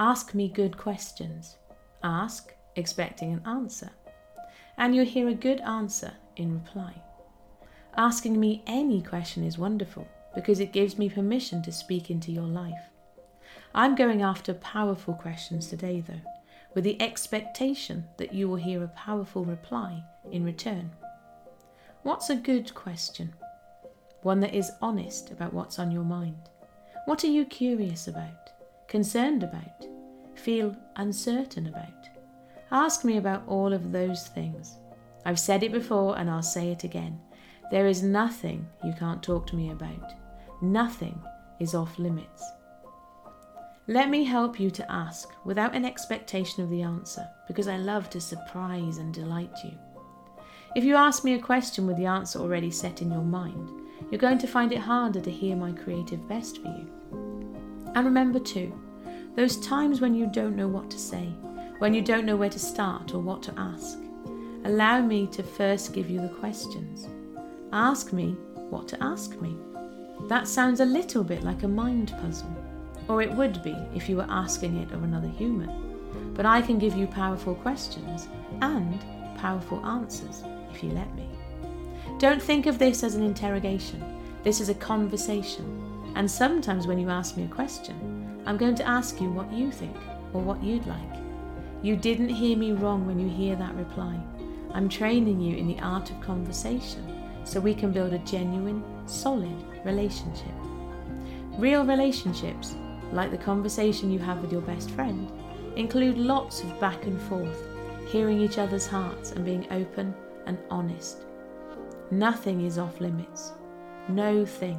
Ask me good questions. Ask, expecting an answer. And you'll hear a good answer in reply. Asking me any question is wonderful because it gives me permission to speak into your life. I'm going after powerful questions today, though, with the expectation that you will hear a powerful reply in return. What's a good question? One that is honest about what's on your mind. What are you curious about? Concerned about, feel uncertain about. Ask me about all of those things. I've said it before and I'll say it again. There is nothing you can't talk to me about. Nothing is off limits. Let me help you to ask without an expectation of the answer, because I love to surprise and delight you. If you ask me a question with the answer already set in your mind, you're going to find it harder to hear my creative best for you. And remember too, those times when you don't know what to say, when you don't know where to start or what to ask. Allow me to first give you the questions. Ask me what to ask me. That sounds a little bit like a mind puzzle, or it would be if you were asking it of another human. But I can give you powerful questions and powerful answers if you let me. Don't think of this as an interrogation. This is a conversation and sometimes when you ask me a question, I'm going to ask you what you think or what you'd like. You didn't hear me wrong when you hear that reply. I'm training you in the art of conversation so we can build a genuine, solid relationship. Real relationships, like the conversation you have with your best friend, include lots of back and forth, hearing each other's hearts and being open and honest. Nothing is off limits. No thing